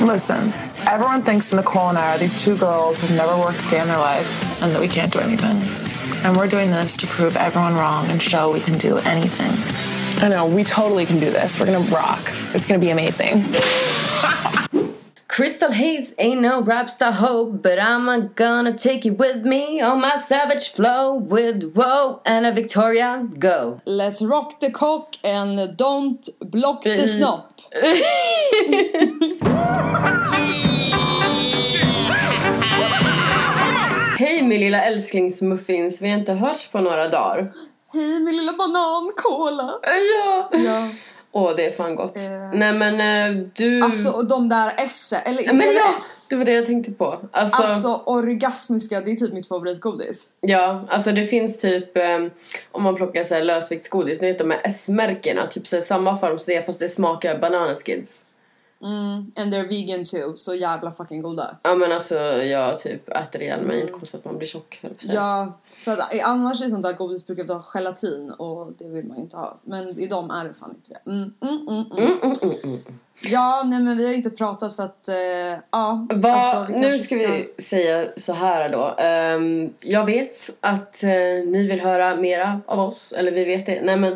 Listen, everyone thinks Nicole and I are these two girls who've never worked a day in their life and that we can't do anything. And we're doing this to prove everyone wrong and show we can do anything. I know, we totally can do this. We're gonna rock. It's gonna be amazing. Crystal Haze ain't no rap star hope, but I'm gonna take you with me on my savage flow with Woe and a Victoria go. Let's rock the cock and don't block the mm-hmm. snopp. Hej min lilla älsklingsmuffins, vi har inte hörts på några dagar. Hej min lilla banankola. Ja! Ja. Åh, det är fan gott. Nej men eh, du... Alltså och de där S, eller Ja, men ja, S? det var det jag tänkte på. Alltså, Alltså orgasmiska, det är typ mitt favoritgodis. ja, alltså det finns typ eh, om man plockar så här lösviktsgodis, ni vet de här S-märkena, typ så här, samma form som det fast det smakar bananaskids. Mm, and they're vegan too, så jävla fucking goda. Ja men alltså jag typ äter ihjäl mig, inte konstigt att man blir tjock. Ja, för att i- annars i sånt där godis brukar det ha gelatin och det vill man ju inte ha. Men i dem är det fan inte det. Mm, mm, mm, mm. Mm. Ja, nej men vi har inte pratat för att, eh, ja. Vad, alltså, nu kanske ska vi säga så här då. Ehm, jag vet att eh, ni vill höra mera av oss, eller vi vet det. Nej men,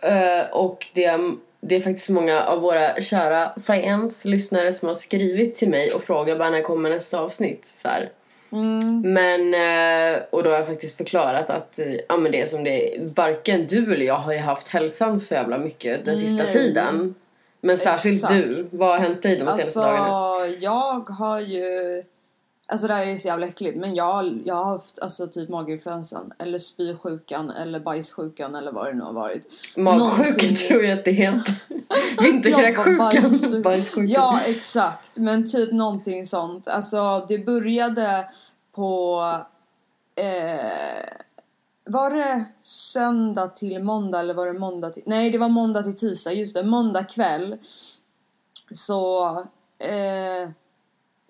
eh, och det, det är faktiskt många av våra kära fans, lyssnare som har skrivit till mig och frågat bara när kommer nästa avsnitt. Så. Mm. Men, eh, och då har jag faktiskt förklarat att eh, ja, men det som det är. Varken du eller jag har ju haft hälsan så jävla mycket den sista Nej. tiden. Men särskilt Exakt. du. Vad har hänt dig de senaste Alltså, dagarna? jag har ju... Alltså det här är så jävla äckligt men jag, jag har haft alltså typ maginfluensan eller spysjukan eller bajssjukan eller vad det nu har varit. Magsjukan Någonting- tror jag att det heter. Vinterkräksjukan. bajs- Bajssjukan. Ja exakt men typ någonting sånt. Alltså det började på... Eh, var det söndag till måndag eller var det måndag till... Nej det var måndag till tisdag, just det. Måndag kväll. Så... Eh,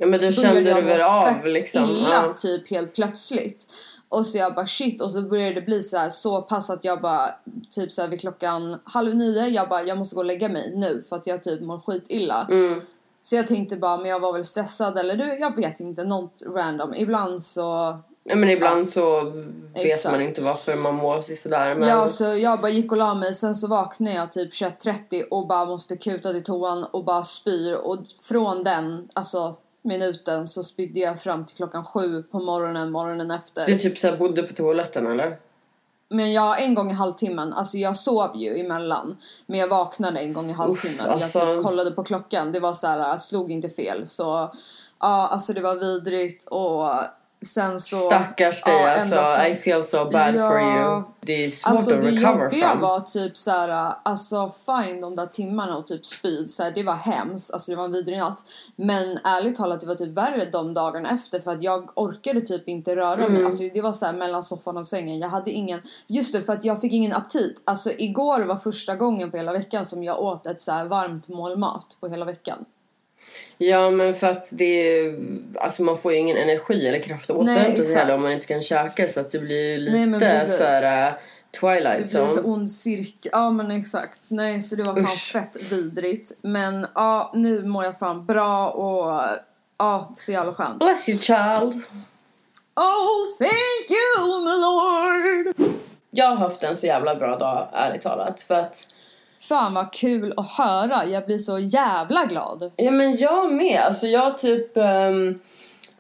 Ja men då kände du väl av liksom. illa Ja. typ helt plötsligt. Och så jag bara shit och så började det bli så här så pass att jag bara typ så här vid klockan halv nio jag bara jag måste gå och lägga mig nu för att jag typ mår skit illa. Mm. Så jag tänkte bara men jag var väl stressad eller du jag vet inte något random. Ibland så ja men ibland så vet Exakt. man inte varför man mår sådär men Ja, så jag bara gick och la mig. Sen så vaknade jag typ 21.30 och bara måste kuta till toan och bara spyr. Och från den, alltså minuten, så spydde jag fram till klockan sju på morgonen, morgonen efter. du typ såhär bodde på toaletten eller? Men jag en gång i halvtimmen, alltså jag sov ju emellan. Men jag vaknade en gång i halvtimmen. alltså- Jag typ kollade på klockan, det var så här, jag slog inte fel. Så ja, alltså det var vidrigt och sen så... Stackars dig ja, alltså, I feel so bad Ja. for you. Det är svårt Alltså att det recover from. var typ såhär, alltså fine de där timmarna och typ spyd, så här, det var hemskt, alltså det var en vidrig natt. Men ärligt talat det var typ värre de dagarna efter för att jag orkade typ inte röra Mm. mig. Alltså det var så här mellan soffan och sängen, jag hade ingen, just det för att jag fick ingen aptit. Alltså igår var första gången på hela veckan som jag åt ett så här varmt mål mat på hela veckan. Ja men för att det är, alltså man får ju ingen energi eller kraft att heller om man inte kan käka så att det blir ju Nej, men lite precis. såhär uh, Det Twilight blir så zone. ond cirkel. Ja men exakt. Nej så det var fan Usch. fett vidrigt. Men ja nu mår jag fan bra och ja så jävla skönt. Bless you child. Oh thank you my lord. Jag har haft en så jävla bra dag ärligt talat för att Fan vad kul att höra. Jag blir så jävla glad. Ja men jag med. Alltså jag har typ um,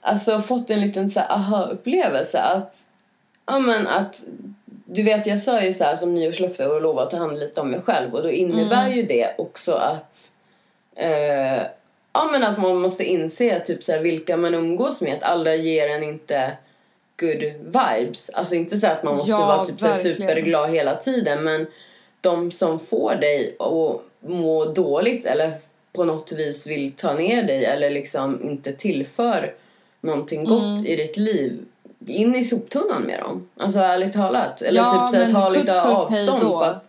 alltså fått en liten så aha-upplevelse att ja men att du vet jag sa ju så här som nyårslöfte och lovade att ta hand lite om mig själv och då innebär ju det också att eh, ja men att man måste inse typ så här vilka man umgås med att alla ger en inte good vibes. Alltså inte så att man måste Ja, vara typ så här superglad hela tiden men de som får dig att må dåligt eller på något vis vill ta ner dig eller liksom inte tillför någonting gott Mm. i ditt liv in i soptunnan med dem. Alltså ärligt talat. Eller Ja, typ så här, men ta kutt, lite hej avstånd. För att,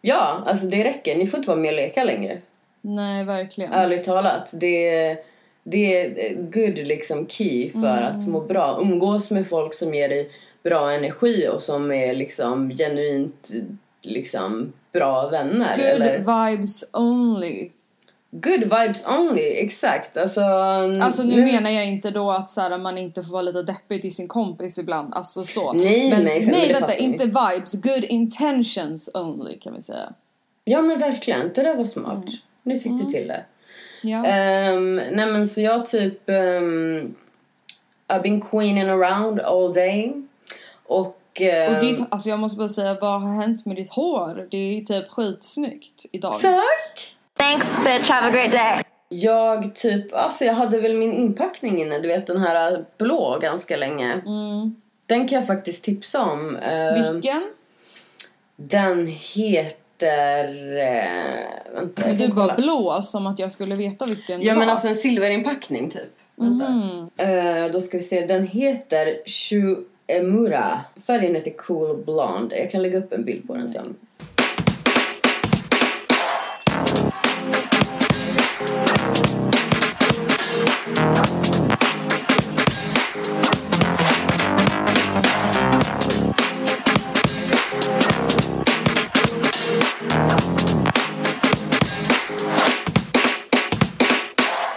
ja, alltså det räcker. Ni får inte vara med och leka längre. Nej verkligen. Ärligt talat. Det är, det är good liksom key för Mm. att må bra. Umgås med folk som ger dig bra energi och som är liksom genuint liksom bra vänner. Good eller, vibes only. Good vibes only, exakt. Alltså, Alltså nu menar jag inte då att så här, man inte får vara lite deppig till sin kompis ibland, alltså så. Nej, men, nej, exakt, nej vänta, inte vibes, good intentions only kan vi säga. Ja men verkligen, det där var smart. Mm. Nu fick du till det. Ja. Ehm, nej men så jag typ... Um, I've been queening around all day. Och... ehm, Och ditt, alltså jag måste bara säga, vad har hänt med ditt hår? Det är typ skitsnyggt idag. Tack! Thanks, bitch. Have a great day. Jag typ, alltså jag hade väl min inpackning inne, du vet den här blå ganska länge. Mm. Den kan jag faktiskt tipsa om. Ehm, Vilken? Den heter... Uh, vänta, Men du bara blå som att jag skulle veta vilken Ja det men var. alltså en silverinpackning typ. Vänta. Mhm. Eh, då ska vi se, den heter Eh, Emura. Färgen heter Cool Blonde. Jag kan lägga upp en bild på den sen.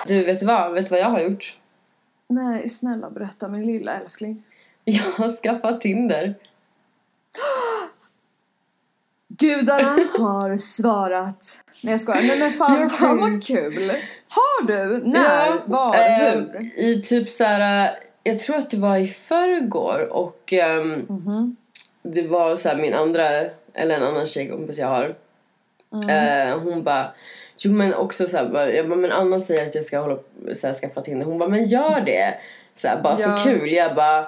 Du, vet du vad? Vet du vad jag har gjort? Nej, snälla berätta min lilla älskling. Jag har skaffat Tinder. Gudarna har svarat. Nej jag skojar. Nej men fan, You're fan vad kul. Har du? När? Var? eh, hur? I typ så här, eh, jag tror att det var i förrgår och ehm, Mhm. det var så här min andra, eller en annan tjejkompis jag har. Mm. Eh, hon bara, jo men också så här, jag bara, men Anna säger att jag ska hålla, så här, skaffa Tinder. Hon bara, men gör det. Så här, bara Ja. för kul. Jag bara,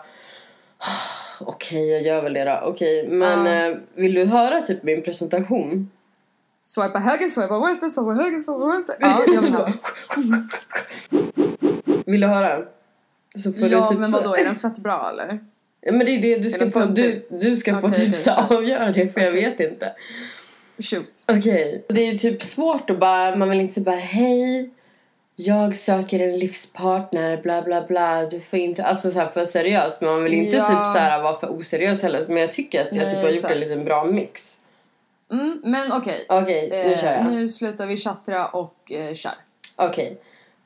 "Ah, okej jag gör väl det då. Okej, men Ja. eh, vill du höra typ min presentation? Swipa höger, swipa vänster, swipa höger, swipa vänster. Ja, jag vill ha. Vill du höra? Så får Ja du typ men vadå, är den fett bra eller? Ja, men det är det du ska få, du, du ska få Okej, typ så kör. avgöra det för jag vet inte. Shoot. Okej. Det är ju typ svårt att bara, man vill inte bara hej, jag söker en livspartner, bla bla bla, du får inte, alltså så här för seriöst, men man vill inte Ja. typ så här vara för oseriös heller. Men jag tycker att jag Nej, typ har gjort en liten bra mix. Mm, men okej. Okej, nu Eh, kör jag. nu slutar vi chattra och eh, kör. Okej.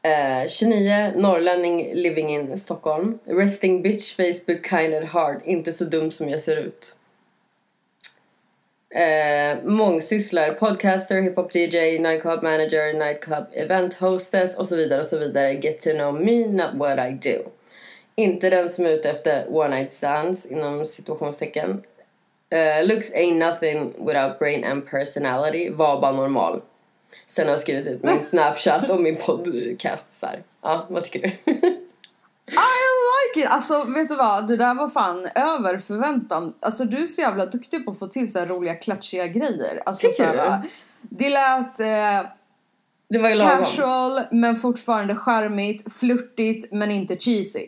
Eh, 29, norrlänning, living in Stockholm. Resting bitch, Facebook, kind and hard. Inte så dum som jag ser ut. Eh, mångsysslare, podcaster, hiphop DJ, nightclub manager, nightclub event hostess och så vidare och så vidare. Get to know me, not what I do. Inte den som är ute efter one night stands inom situationstecken. Eh, looks ain't nothing without brain and personality. Var bara normal. Sen har jag skrivit ut min snapchat och min podcast så här. Ja, vad tycker du? It! Alltså vet du vad, det där var fan över förväntan. Alltså du är så jävla duktig på att få till så här roliga klatschiga grejer. Alltså, Tycker så här, Det lät eh, Det var ju lagom. casual men fortfarande charmigt, flörtigt men inte cheesy.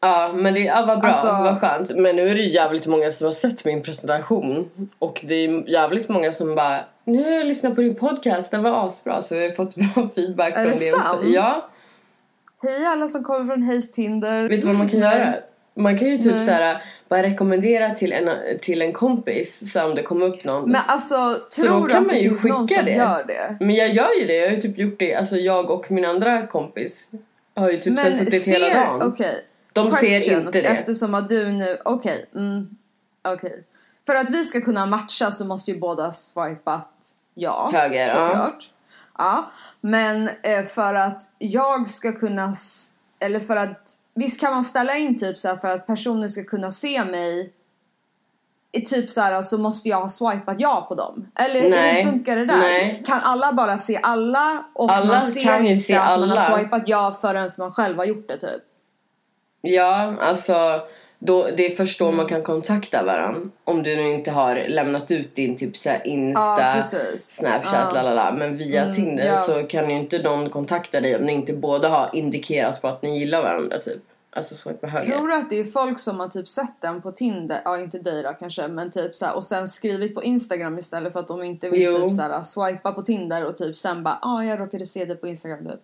Ja, men det ja, var bra. Alltså- vad skönt. Men nu är det jävligt många som har sett min presentation. Och det är jävligt många som bara Nu har jag lyssnat på din podcast, den var asbra. Så vi har fått bra feedback Är från det det sant? också. Ja. Hej alla som kommer från Hayes Tinder. Vet du vad man kan göra? Man kan ju typ Nej. så här bara rekommendera till en, till en kompis så om det kommer upp någon. Men alltså, Så tror du kan att man det ju finns någon skicka som det. gör det? Men jag gör ju det, jag har ju typ gjort det. Alltså jag och min andra kompis har ju typ Men suttit ser, hela dagen. okej. De ser Question, inte det. Eftersom att du nu, okej, mm, okej. För att vi ska kunna matcha så måste ju båda swipat ja. Höger, såklart. Ja. Men eh, för att jag ska kunna, eller för att, visst kan man ställa in typ så för att personer ska kunna se mig i typ så här så måste jag ha swipat ja på dem. Eller Nej. hur funkar det där? Nej. Kan alla bara se alla och Alla man ser kan ju se att man har alla. swipat ja förrän man själv har gjort det typ? Ja, alltså då, det är först Mm. då man kan kontakta varandra. Om du nu inte har lämnat ut din typ så Insta, Ja, precis. Snapchat, Ja. lalala. Men via Mm, Tinder ja. så kan ju inte någon kontakta dig om ni inte båda har indikerat på att ni gillar varandra typ. Alltså swipa höger. Tror du att det är folk som har typ sett den på Tinder, ja inte dig då kanske, men typ så här, och sen skrivit på Instagram istället för att de inte vill Jo. typ så här, swipa på Tinder och typ sen bara ah jag råkade se det på Instagram typ.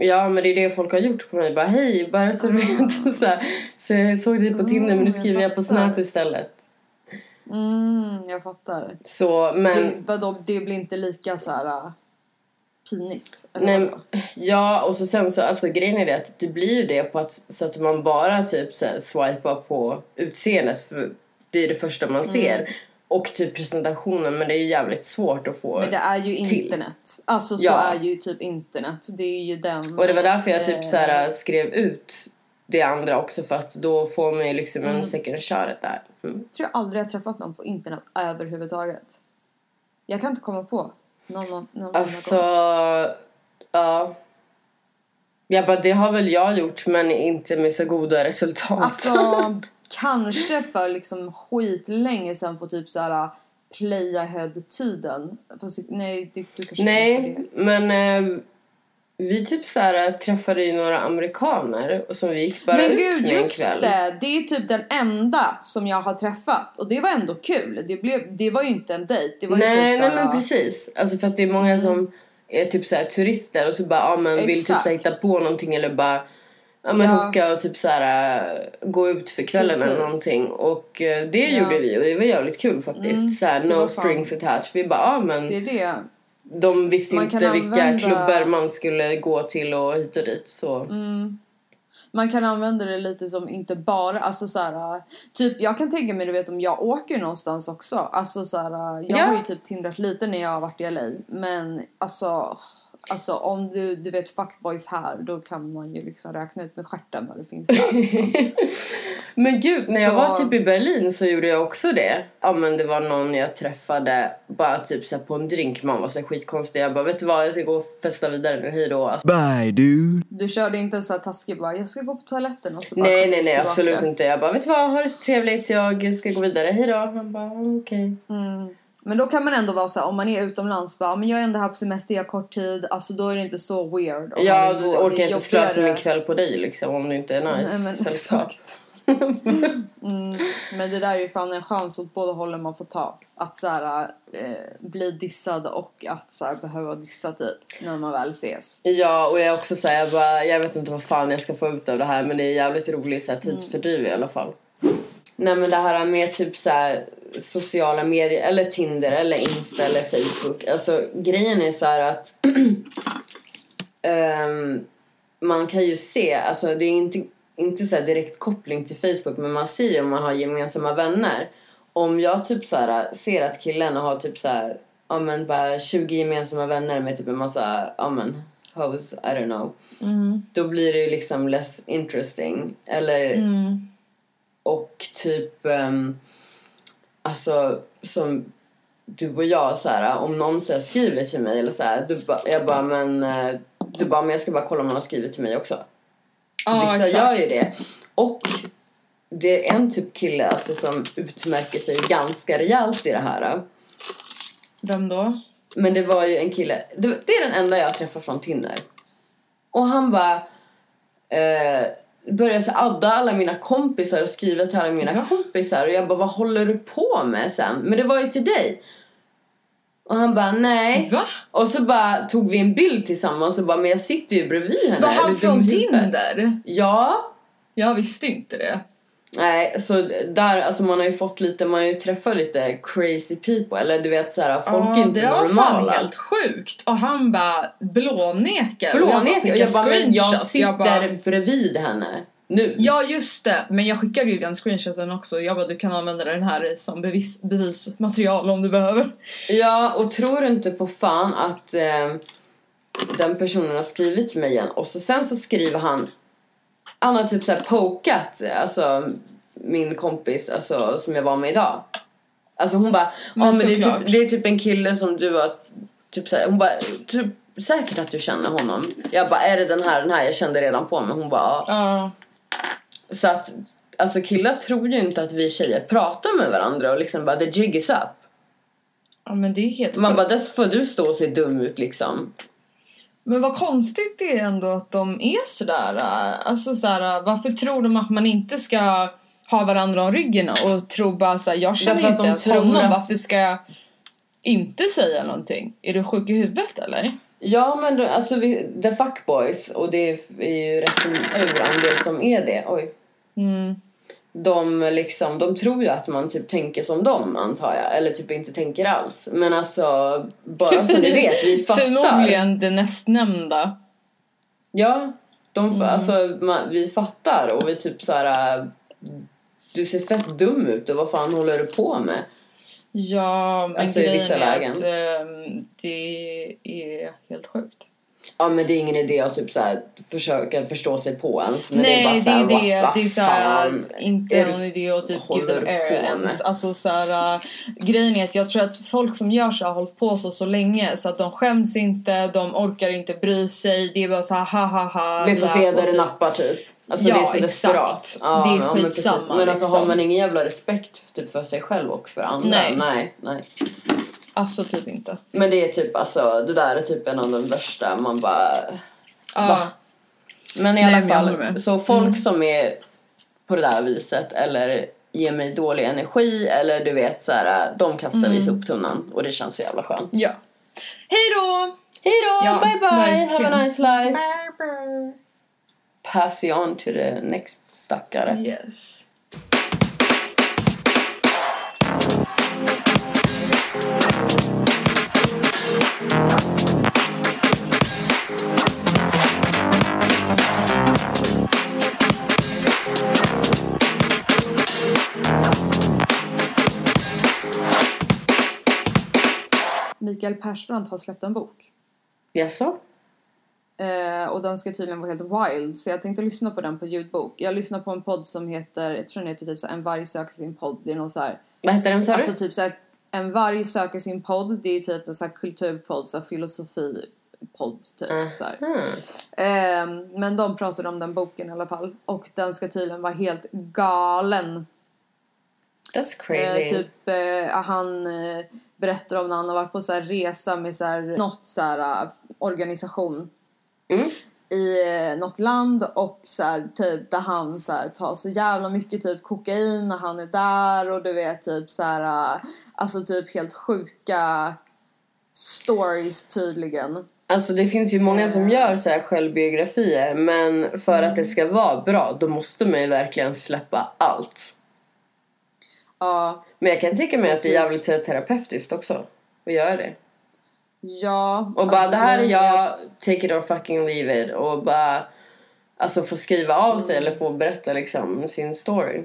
Ja men det är det folk har gjort på mig. Bara hej, bara så du vet. Så, här, så jag såg dig på Tinder men nu Mm, jag skriver jag på. Snap istället. Mm, jag fattar. Så men det, vadå, det blir inte lika så här uh, pinigt. Nej, ja, och så sen så, alltså grejen är det att det blir ju det på att, så att man bara typ så här, swipar på utseendet för det är det första man Mm. Och typ presentationen, men det är ju jävligt svårt att få Men det är ju till. internet. Alltså så Ja. är ju typ internet. Det är ju den... Och det var därför jag typ eh, så här, skrev ut det andra också för att då får man ju liksom Mm. en second shot där. Mm. tror jag aldrig har träffat någon på internet överhuvudtaget. Jag kan inte komma på någon, någon, någon Alltså, gång. ja. Jag bara, det har väl jag gjort men inte med så goda resultat. Alltså, kanske för liksom skitlänge sedan på typ såhär Playahead-tiden. Fast nej, det, du kanske Nej, men eh, vi typ så här träffade ju några amerikaner och som vi gick bara Men ut gud, med en just kväll. det! Det är typ den enda som jag har träffat. Och det var ändå kul. Det, blev, det var ju inte en dejt. Det var ju Nej, typ nej såhär, men precis. Alltså för att det är många som är typ så här turister och så bara ja men vill typ så här Exakt. hitta på någonting eller bara ja men Ja. hooka och typ så här äh, gå ut för kvällen eller Precis. någonting och eh, det Ja. gjorde vi och det var jävligt kul faktiskt. Mm, så här, no strings attached. Vi bara ja men Det är det. de visste Man inte vilka använda- klubbar man skulle gå till och hit och dit så. Mm. Man kan använda det lite som inte bara, alltså såhär, typ jag kan tänka mig du vet om jag åker någonstans också. Alltså såhär, jag Ja. har ju typ tindrat lite när jag har varit i LA. Men alltså, alltså om du, du vet fuckboys här då kan man ju liksom räkna ut med stjärten vad det finns där. Men gud, när jag Så- var typ i Berlin så gjorde jag också det. Ja men det var någon jag träffade bara typ så här på en drink. Man var så skitkonstig. Jag bara vet du vad jag ska gå och festa vidare nu, hejdå. Alltså, Bye, dude. Du körde inte så här taskig bara, jag ska gå på toaletten och så bara nej nej nej absolut inte. Jag bara vet du vad, ha det så trevligt. Jag ska gå vidare, hejdå. Han bara okej. Mm. Men då kan man ändå vara så här, om man är utomlands bara, men jag är ändå här på semester, jag har kort tid, alltså då är det inte så weird. Ja du orkar inte slösa min kväll på dig liksom om du inte är nice Nej men exakt. mm, men det där är ju fan en chans åt båda hållen man får ta. Att så här, eh, bli dissad och att så här, behöva dissa typ när man väl ses. Ja och jag är också såhär, jag, bara, jag vet inte vad fan jag ska få ut av det här men det är jävligt roligt så här, Mm. tidsfördriv i alla fall. Nej men det här med typ så här, sociala medier eller Tinder eller Insta eller Facebook. Alltså grejen är så här att ehm, man kan ju se, alltså det är inte, inte så direkt koppling till Facebook men man ser ju om man har gemensamma vänner. Om jag typ så här, ser att killen har typ så här, ja men bara 20 gemensamma vänner med typ en massa, ja men hoes, I don't know. Då blir det ju liksom less interesting. Eller Mm. och typ um, alltså som du och jag så här, om någon så här, skriver till mig eller så här, du ba, jag bara men eh, du bara men jag ska bara kolla om någon har skrivit till mig också. Ja, vissa exakt. gör ju det. Och det är en typ kille alltså, som utmärker sig ganska rejält i det här. Vem då? Men det var ju en kille, det, det är den enda jag träffat från Tinder. Och han bara eh, började så adda alla mina kompisar och skriva till alla mina Va? kompisar och jag bara vad håller du på med sen? Men det var ju till dig. Och han bara nej. Va? Och så bara tog vi en bild tillsammans och bara men jag sitter ju bredvid henne. Var han från i huvudet?" Tinder? Ja. Jag visste inte det. Nej, så där, alltså man har ju fått lite, man har ju träffat lite crazy people. Eller du vet såhär, folk är Ja, inte det var fan normala. helt sjukt. Och han bara blånekar. Blånekar. Och jag bara, men jag sitter Jag bara, bredvid henne. Nu. Ja just det, men jag skickade ju den screenshoten också. Jag bara du kan använda den här som bevis, bevismaterial om du behöver. Ja, och tror inte på fan att eh, den personen har skrivit till mig igen. Och så sen så skriver han, han har typ såhär pokat, alltså min kompis alltså, som jag var med idag. Alltså hon bara, Men men det är, typ, det är typ en kille som du har, typ såhär, hon bara, typ, säkert att du känner honom. Jag bara, är det den här, den här jag kände redan på men hon bara, ja. Ja. Så att, alltså killar tror ju inte att vi tjejer pratar med varandra och liksom bara, the jig is up. Ja men det är helt Man bara, där får du stå och se dum ut liksom. Men vad konstigt det är ändå att de är sådär. äh, Alltså såhär, varför tror de att man inte ska ha varandra om ryggen och tro bara såhär, jag känner Därför inte ens honom, att- varför ska jag inte säga någonting? Är du sjuk i huvudet eller? Ja men då, alltså vi, the fuckboys och det är ju rätt stor andel som är det. Oj. Mm. De liksom, de tror ju att man typ tänker som dem antar jag. Eller typ inte tänker alls. Men alltså, bara så ni vet, vi fattar. Förmodligen det nästnämnda. Ja, de, Mm. alltså, man, vi fattar och vi typ så här. äh, Du ser fett dum ut och vad fan håller du på med? Ja, men Alltså, i grejen vissa är lägen. att ehm, det är helt sjukt. Ja men det är ingen idé att typ så här, försöka förstå sig på ens. Men Nej, det är bara det så här, är det. what Det är såhär, fan inte det- någon idé att typ give them air ens. Alltså såhär, uh, grejen är att jag tror att folk som gör så har hållit på så så länge så att de skäms inte, de orkar inte bry sig. Det är bara såhär ha ha ha. Vi får se där det typ- nappar typ. Alltså Ja, det är så exakt. desperat. Det är men- men skitsamma, Men alltså liksom. har man ingen jävla respekt typ för sig själv och för andra? Nej. nej. nej. Alltså typ inte. Men det är typ alltså, det där är typ en av de värsta. Man bara... Ja. Va? Men i Nej, alla fall, med. så folk som är på det där viset eller ger mig dålig energi eller du vet så här, de kastar vi i soptunnan och det känns så jävla skönt. ja. Hej då! Hej då, Ja, bye bye, have verkligen. a nice life. Pass you on to the next stackare. Yes. Mikael Persbrandt har släppt en bok. Jaså? Eh, och den ska tydligen vara helt wild så jag tänkte lyssna på den på ljudbok. Jag lyssnar på en podd som heter, jag tror den heter typ så här, En varg söker sin podd. Det är någon så här, Vad heter den sa alltså typ så här, En varg söker sin podd. Det är typ en så här kulturpodd, så här filosofipodd typ så här. Mm. Eh, men de pratade om den boken i alla fall och den ska tydligen vara helt galen. That's crazy. Eh, typ eh, han eh, berättar om när han har varit på så här resa med så här, något så här, eh, organisation Mm. i eh, något land och så här, typ där han så här, tar så jävla mycket typ kokain när han är där och du vet typ så här, eh, alltså typ helt sjuka stories tydligen. Alltså det finns ju många Eh. som gör så här självbiografier men för att Mm. det ska vara bra då måste man ju verkligen släppa allt. Ja, Men jag kan tänka mig att det är typ- jävligt terapeutiskt också att göra det. ja. Och bara alltså, det här är jag, att- take it or fucking leave it och bara alltså få skriva av sig Mm. eller få berätta liksom sin story.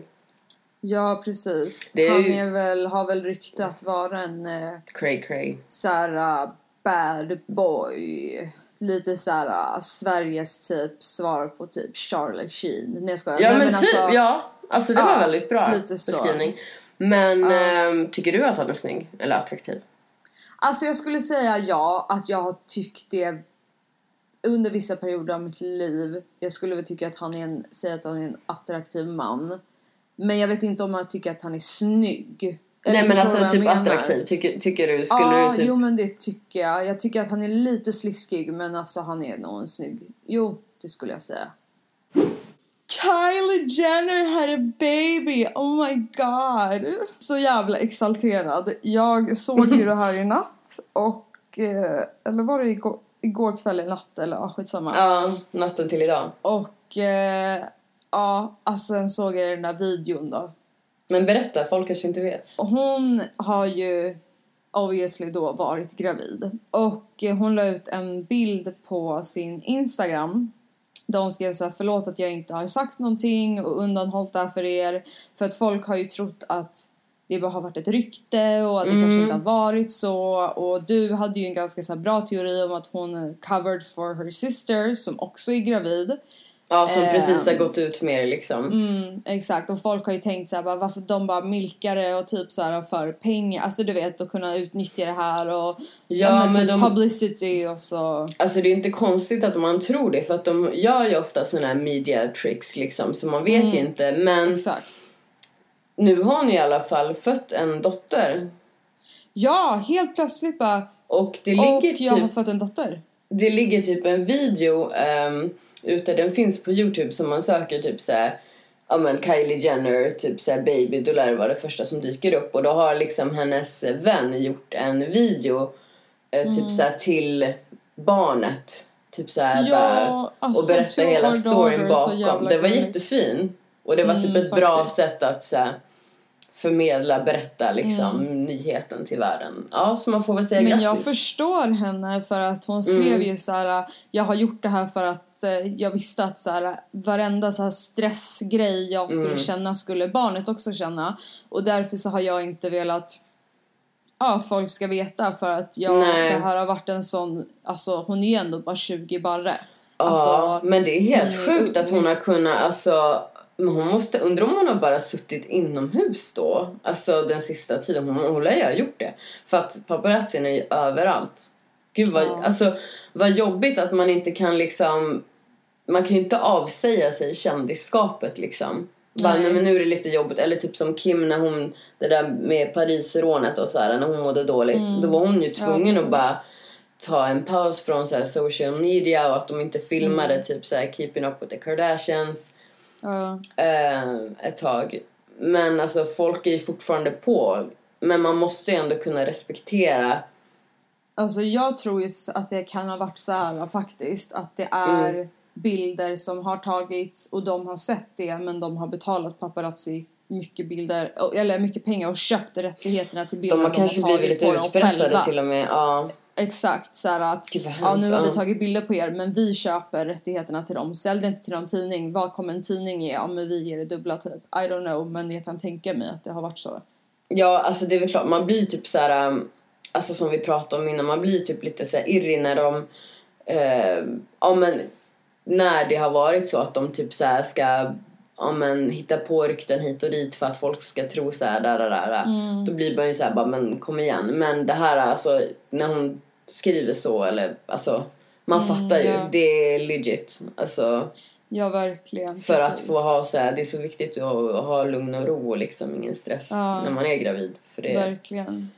Ja, precis. Det är han ju- är väl, har väl rykte att vara en eh, Cray cray. såhär bad boy. Lite såhär Sveriges typ svar på typ Charlie Sheen. Nej jag skojar. Ja Nej, men, typ, alltså, ja. Alltså det Ja, var väldigt bra lite så. Men ehm, tycker du att han är snygg eller attraktiv? Alltså jag skulle säga ja, att jag har tyckt det under vissa perioder av mitt liv. Jag skulle väl tycka att han är en, säga att han är en attraktiv man. Men jag vet inte om jag tycker att han är snygg. Eller Nej men alltså typ menar? attraktiv. Tycker, tycker du, skulle ja, du typ... jo men det tycker jag. Jag tycker att han är lite sliskig men alltså han är nog en snygg. Jo, det skulle jag säga. Kylie Jenner had a baby! Oh my god! Så jävla exalterad. Jag såg ju det här i natt och... Eh, eller var det igår, igår kväll i natt eller ja, skitsamma. Ja, natten till idag. Och eh, ja, alltså sen såg jag den där videon då. Men berätta, folk kanske inte vet. Hon har ju obviously då varit gravid. Och eh, hon la ut en bild på sin Instagram. Hon skrev såhär, förlåt att jag inte har sagt någonting och undanhållit det här för er. För att folk har ju trott att det bara har varit ett rykte och att det kanske inte har varit så. Och du hade ju en ganska så här bra teori om att hon covered for her sister som också är gravid. Ja, som Ehm. precis har gått ut med det liksom. Mm, exakt, och folk har ju tänkt såhär bara, varför de bara milkar det och typ såhär för pengar, alltså du vet att kunna utnyttja det här och Ja, men för de- publicity och så. Alltså det är inte konstigt att man tror det för att de gör ju ofta såna här media tricks liksom så man vet ju inte. Men Exakt. nu har hon i alla fall fött en dotter. Ja, helt plötsligt bara, Och det och ligger, jag har typ, fått en dotter. det ligger typ en video um, ute, den finns på youtube som man söker typ såhär Ja men Kylie Jenner, typ såhär baby, då lär det vara det första som dyker upp och då har liksom hennes vän gjort en video eh, typ Mm. såhär till barnet. Typ såhär Ja, bara, alltså, och berätta hela storyn bakom. Det var jättefin. Och det var typ Mm, ett bra faktiskt. sätt att så här, förmedla, berätta liksom nyheten till världen. Ja, så man får väl säga Men grattis. jag förstår henne för att hon skrev Mm. ju så här: jag har gjort det här för att jag visste att så här, varenda så här stressgrej jag skulle Mm. känna skulle barnet också känna. Och därför så har jag inte velat ja, att folk ska veta för att jag, Nej. det här har varit en sån, alltså hon är ju ändå bara 20 barre. Ja, Alltså, men det är helt hon sjukt att hon har kunnat, alltså men hon måste, undrar om hon har bara suttit inomhus då? Alltså den sista tiden. Hon, hon lär ju ha gjort det. För att paparazzin är ju överallt. Gud vad, Ja. alltså vad jobbigt att man inte kan liksom, man kan ju inte avsäga sig kändisskapet liksom. Bara, Nej. nej men nu är det lite jobbigt. Eller typ som Kim när hon, det där med Parisrånet och så här, när hon mådde dåligt. Då var hon ju tvungen Mm. precis. att bara ta en paus från så här social media och att de inte filmade Mm. typ så här keeping up with the Kardashians ja. eh, ett tag. Men alltså folk är ju fortfarande på. Men man måste ju ändå kunna respektera. Alltså jag tror ju att det kan ha varit så här faktiskt att det är Mm. Bilder som har tagits och de har sett det men de har betalat paparazzi mycket bilder eller mycket pengar och köpt rättigheterna till bilderna De har kanske tagit blivit lite utpressade till och med. Ja. Exakt så att Gud ja nu har vi tagit bilder på er men vi köper rättigheterna till dem. Sälj det inte till någon tidning. Vad kommer en tidning ge? Ja men vi ger det dubbla typ. I don't know men jag kan tänka mig att det har varit så. Ja, alltså det är väl klart. Man blir typ så här, um, alltså som vi pratade om innan, man blir typ lite så här irrig när de, eh, ja men när det har varit så att de typ så här ska, ja men hitta på rykten hit och dit för att folk ska tro så här, där, där, där. Mm. Då blir man ju så här, bara men kom igen. Men det här alltså, när hon skriver så eller alltså, man fattar ju, Mm, ja. det är legit. Alltså, Ja verkligen. för att precis. få ha så här, det är så viktigt att, att ha lugn och ro och liksom ingen stress Ja. när man är gravid. För det, Verkligen.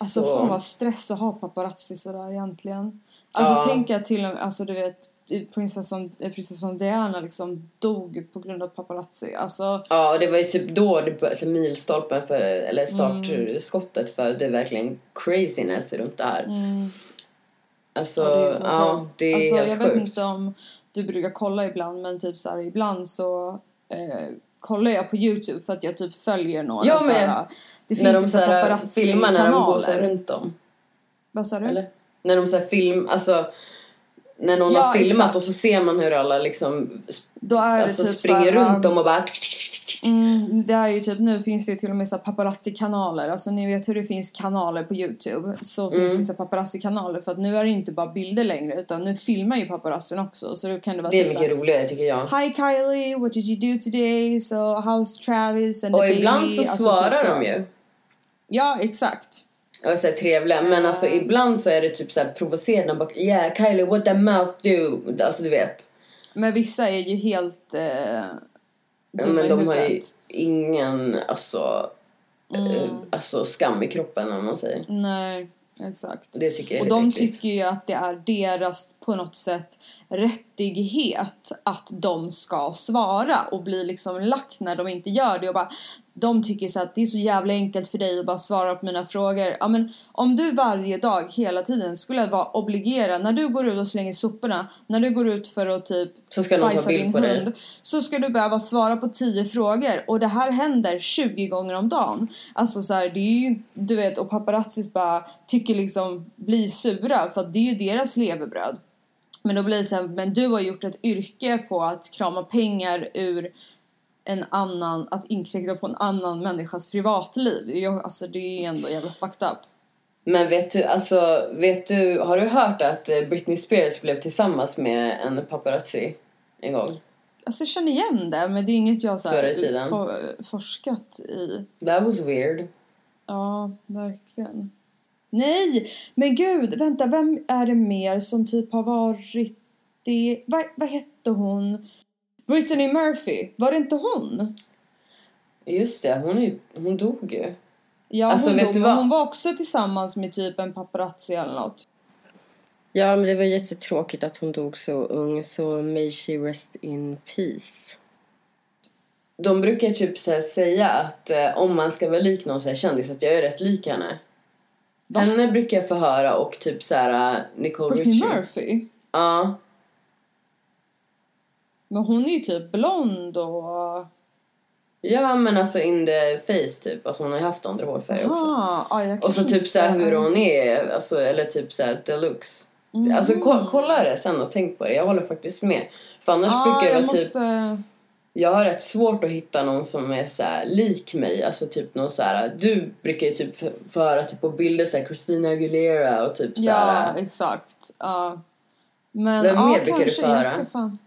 Alltså så- fan vad stress att ha paparazzi sådär egentligen. Alltså Ja. tänk att till och med, alltså du vet prinsessan, eh, prinsessan Diana liksom dog på grund av paparazzi. Alltså Ja, och det var ju typ då det började, så milstolpen för, eller Mm. startskottet för det är verkligen craziness runt det här. Alltså, ja, det är så ja, sjukt. det är alltså, helt jag vet sjukt. inte om du brukar kolla ibland men typ såhär ibland så eh, kollar jag på youtube för att jag typ följer några Ja, såhär, men Det när finns de ju så här, filmar när de går så paparazzi-kanaler. runt om. Vad sa du? Eller? När de så här film, alltså när någon Ja, har filmat exakt. och så ser man hur alla liksom Då är alltså typ springer såhär, runt dem och bara Mm, det är ju typ, nu finns det till och med så här paparazzi-kanaler. Alltså ni vet hur det finns kanaler på Youtube. Så Mm. finns det så här paparazzi-kanaler för att nu är det inte bara bilder längre utan nu filmar ju paparazzin också. Så då kan det vara Det är typ mycket här, roligare tycker jag. Hi Kylie, what did you do today? So how's Travis and Och the baby? ibland så Alltså, svarar typ så. de ju. Ja, exakt. Och så här trevliga. Men alltså ibland så är det typ så här provocerande. Bara, yeah Kylie what the mouth do? Alltså du vet. Men vissa är ju helt eh, dumma men de har ju ingen alltså, Mm. eh, alltså skam i kroppen om man säger. Nej, exakt. Det tycker jag är Och de äckligt. tycker ju att det är deras på något sätt rättighet att de ska svara och bli liksom lack när de inte gör det och bara de tycker så att det är så jävla enkelt för dig att bara svara på mina frågor. Ja men om du varje dag hela tiden skulle vara obligerad när du går ut och slänger soporna, när du går ut för att typ Så ska bajsa din på dig. hund så ska du behöva svara på 10 frågor och det här händer 20 gånger om dagen. Alltså så här, det är ju, du vet, och paparazzis bara tycker liksom, blir sura för att det är ju deras levebröd. Men då blir det så här, men du har gjort ett yrke på att krama pengar ur en annan, att inkräkta på en annan människas privatliv. Det är ju- Alltså det är ändå jävla fucked up. Men vet du, alltså, vet du, har du hört att eh, Britney Spears blev tillsammans med en paparazzi en gång? Alltså jag känner igen det men det är inget jag så här, tiden. for- forskat i. That was weird. Ja, verkligen. Nej, men gud, vänta, vem är det mer som typ har varit det? Vad, vad hette hon? Brittany Murphy, var det inte hon? Just det, hon, är, hon dog ju. Ja, Alltså, hon, vet dog, du vad? hon var också tillsammans med typ en paparazzi eller något. Ja, men det var jättetråkigt att hon dog så ung, så may she rest in peace. De brukar typ så säga att eh, om man ska vara lik någon så här kändis, att jag är rätt lik henne. Va? Henne brukar jag få höra och typ så här eh, Nicole Brittany Richie. Murphy? Ja, Men hon är ju typ blond och... Ja men alltså in the face typ. Alltså hon har ju haft andra hårfärger också. Ah, ah, Och så typ så här inte- hur hon är, alltså, eller typ så här deluxe. Alltså Mm. ko- kolla det sen och tänk på det. Jag håller faktiskt med. För annars Ja, brukar jag, jag typ, måste... jag har rätt svårt att hitta någon som är så här lik mig. Alltså typ någon så här, du brukar ju typ f- få höra typ på bilder så här Christina Aguilera och typ så Ja, exakt. Ja. Men Vem mer brukar du kanske få höra? jag ska fan...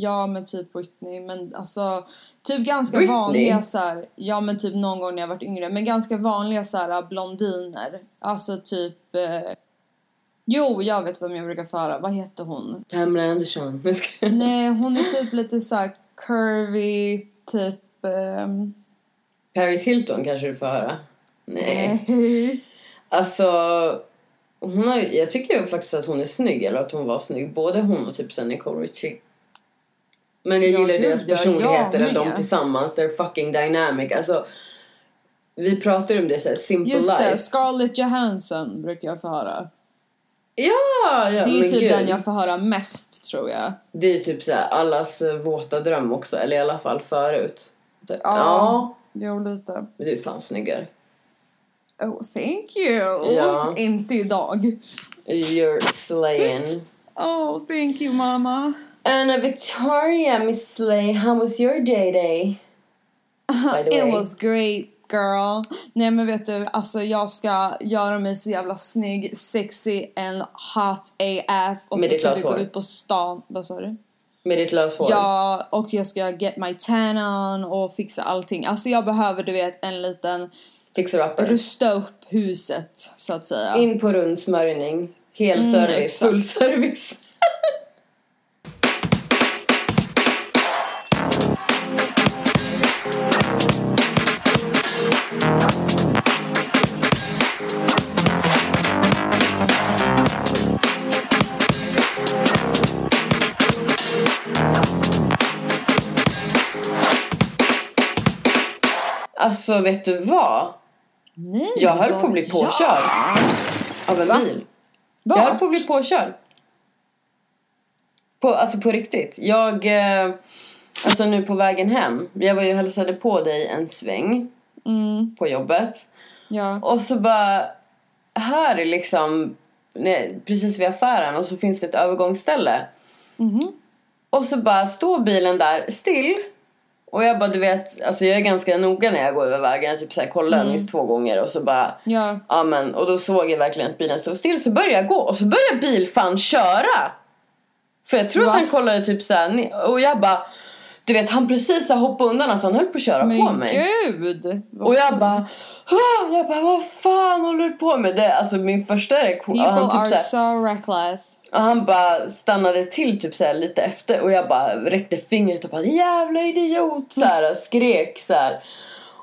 Ja, men typ Britney. Men alltså, typ ganska Britney? vanliga så här, Ja, men typ någon gång när jag varit yngre. Men ganska vanliga så här blondiner. Alltså typ... Eh... Jo, jag vet vem jag brukar få höra. Vad heter hon? Pamela Anderson. Nej, hon är typ lite så här curvy, typ... ehm, Paris Hilton kanske du får höra. Nej. nej. Alltså, hon har, jag tycker ju faktiskt att hon är snygg, eller att hon var snygg. Både hon och typ sen Nicole Richie. Men jag Ja, gillar gud, deras ja, personligheter, eller de tillsammans. They're fucking dynamic. Alltså, vi pratar om det såhär, simple Just life. det, Scarlett Johansson brukar jag få höra. Ja, ja Det är ju typ gud. den jag får höra mest tror jag. Det är ju typ såhär allas eh, våta dröm också, eller i alla fall förut. Typ, Ja. ja, Jo, lite. men du är fan snyggare. Oh, thank you! Ja. Inte idag. You're slaying. Oh, thank you mamma. Uh, Victoria, Miss Slay, how was your day day? By the It way. was great girl. Nej men vet du, alltså jag ska göra mig så jävla snygg, sexy and hot AF och Med så ditt ska vi gå ut på stan. Vad sa du? Med ditt löshår. Ja, och jag ska get my tan on och fixa allting. Alltså jag behöver du vet en liten Fixar upper. rusta upp huset så att säga. In på rundsmörjning. Hel Mm, service. exakt. Full service. Alltså vet du vad? Nej, Jag höll på att bli påkörd. Av en Va? bil. Va? Jag höll på att bli påkörd. På, alltså på riktigt. Jag... Eh, alltså nu på vägen hem. Jag var ju hälsade på dig en sväng Mm, på jobbet. ja. Och så bara... Här är liksom... Precis vid affären och så finns det ett övergångsställe. Mhm. Och så bara står bilen där still. Och jag bara du vet, alltså jag är ganska noga när jag går över vägen. Jag typ så här kollar minst två gånger och så bara Ja. Ja men och då såg jag verkligen att bilen stod still så började jag gå och så började bilfan köra. För jag tror Va? att han kollade typ så här, ne- och jag bara du vet han precis så här hoppade undan alltså han höll på att köra på Men mig. gud! Och jag bara jag bara vad fan håller du på med? Det, alltså min första reaktion, People han, typ are så här, so reckless. och han bara stannade till typ så här lite efter och jag bara räckte fingret och bara jävla idiot så här, skrek så här.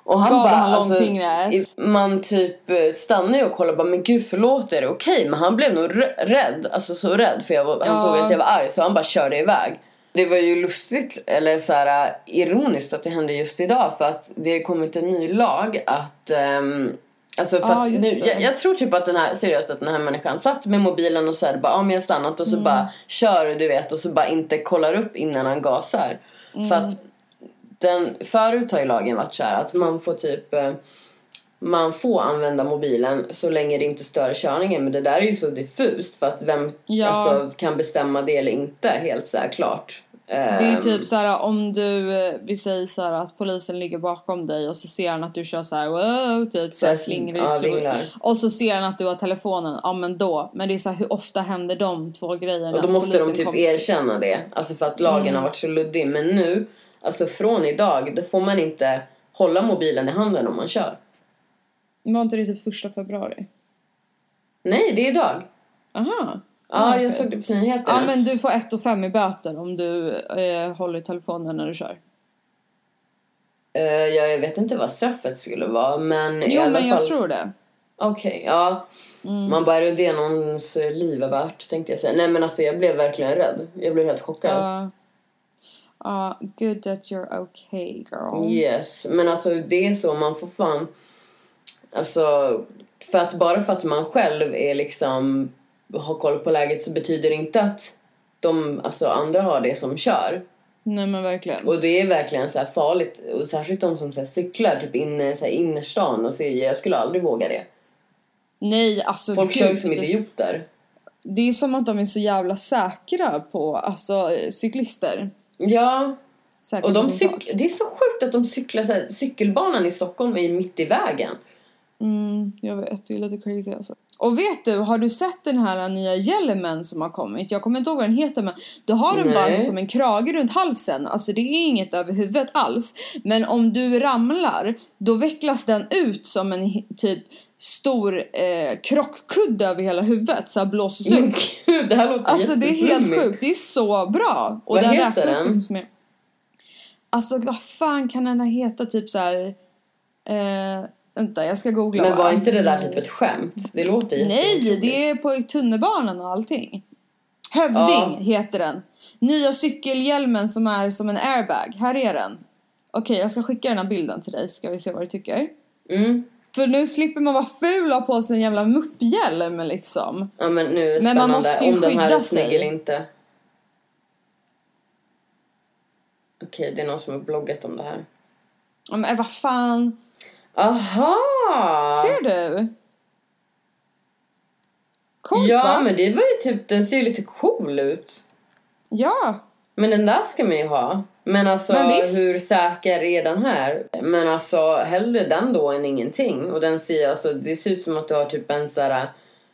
Och han Gav bara, han alltså, man typ eh, stannar ju och kollar bara men gud förlåt är det okej? Men han blev nog rä- rädd, alltså så rädd för jag var, han Ja. såg att jag var arg så han bara körde iväg. Det var ju lustigt, eller så här, äh, ironiskt att det hände just idag för att det har kommit en ny lag att ehm, Alltså för Ja, att nu, jag, jag tror typ att den här, seriöst att den här människan satt med mobilen och så här bara, ja men jag stannat. Och så bara kör du vet och så bara inte kollar upp innan han gasar. För att den, förut har ju lagen varit så här att man får typ eh, man får använda mobilen så länge det inte stör körningen men det där är ju så diffust för att vem Ja. alltså, kan bestämma det eller inte helt så klart. Det är ju Ehm, typ såhär om du, eh, vi säger såhär att polisen ligger bakom dig och så ser han att du kör såhär wow, typ såhär Så- slingrar ja. Och så ser han att du har telefonen, ja men då. Men det är såhär hur ofta händer de två grejerna? Och då måste de typ erkänna det. Alltså för att lagen har varit så luddig. Men nu, alltså från idag, då får man inte hålla mobilen i handen om man kör. Var inte det typ första februari? Nej, det är idag. Aha. Ja, Ah, jag såg det på nyheterna. Ja men du får 1 och 5 i böter om du eh, håller i telefonen när du kör. Eh, ja, jag vet inte vad straffet skulle vara, men i Jo alla men jag fall... tror det. Okej, ja. Mm. Man bara, är det någons liv är värt, tänkte jag säga. Nej men alltså jag blev verkligen rädd. Jag blev helt chockad. Ja. Ja, good that you're okay girl. Yes, men alltså det är så, man får fan... Alltså, för att bara för att man själv är liksom har koll på läget så betyder det inte att de alltså, andra har det som kör. Nej men verkligen. Och det är verkligen så här farligt. Och särskilt de som så cyklar typ inne så här innerstan. Och så, jag skulle aldrig våga det. Nej alltså Folk kör som idioter. Det är som att de är så jävla säkra på alltså, cyklister. Ja, Säkra och de cyk- det är så sjukt att de cyklar så här, cykelbanan i Stockholm är mitt i vägen. Mm, jag vet, det är lite crazy alltså. Och vet du, har du sett den här nya Yellowman som har kommit? Jag kommer inte ihåg vad den heter men du har den bara Nej. som en krage runt halsen. Alltså det är inget över huvudet alls. Men om du ramlar, då vecklas den ut som en typ stor eh, krockkudde över hela huvudet så här blåses upp. gud, det här låter Alltså det är helt sjukt, det är så bra. Och Vad den heter den? liksom som en- Alltså vad fan kan den här heta? Typ så här. Eh, vänta jag ska googla Men var inte det där typ ett skämt? Det låter Nej, jätteotroligt. det är på tunnelbanan och allting. Hövding Ja. heter den. Nya cykelhjälmen som är som en airbag. Här är den. Okej, jag ska skicka den här bilden till dig. Ska vi se vad du tycker. Mm. För nu slipper man vara ful och ha på sig en jävla mupphjälm liksom. Ja men nu är det Men man måste ju om den här är snygg eller inte. Okej, det är någon som har bloggat om det här. Ja, Men vad fan. Aha! Ser du? Coolt ja, va? men det var ju typ, den ser ju lite cool ut. Ja. Men den där ska man ju ha. Men alltså Men visst. hur säker är den här? Men alltså hellre den då än ingenting. Och den ser alltså, det ser ut som att du har typ en så här,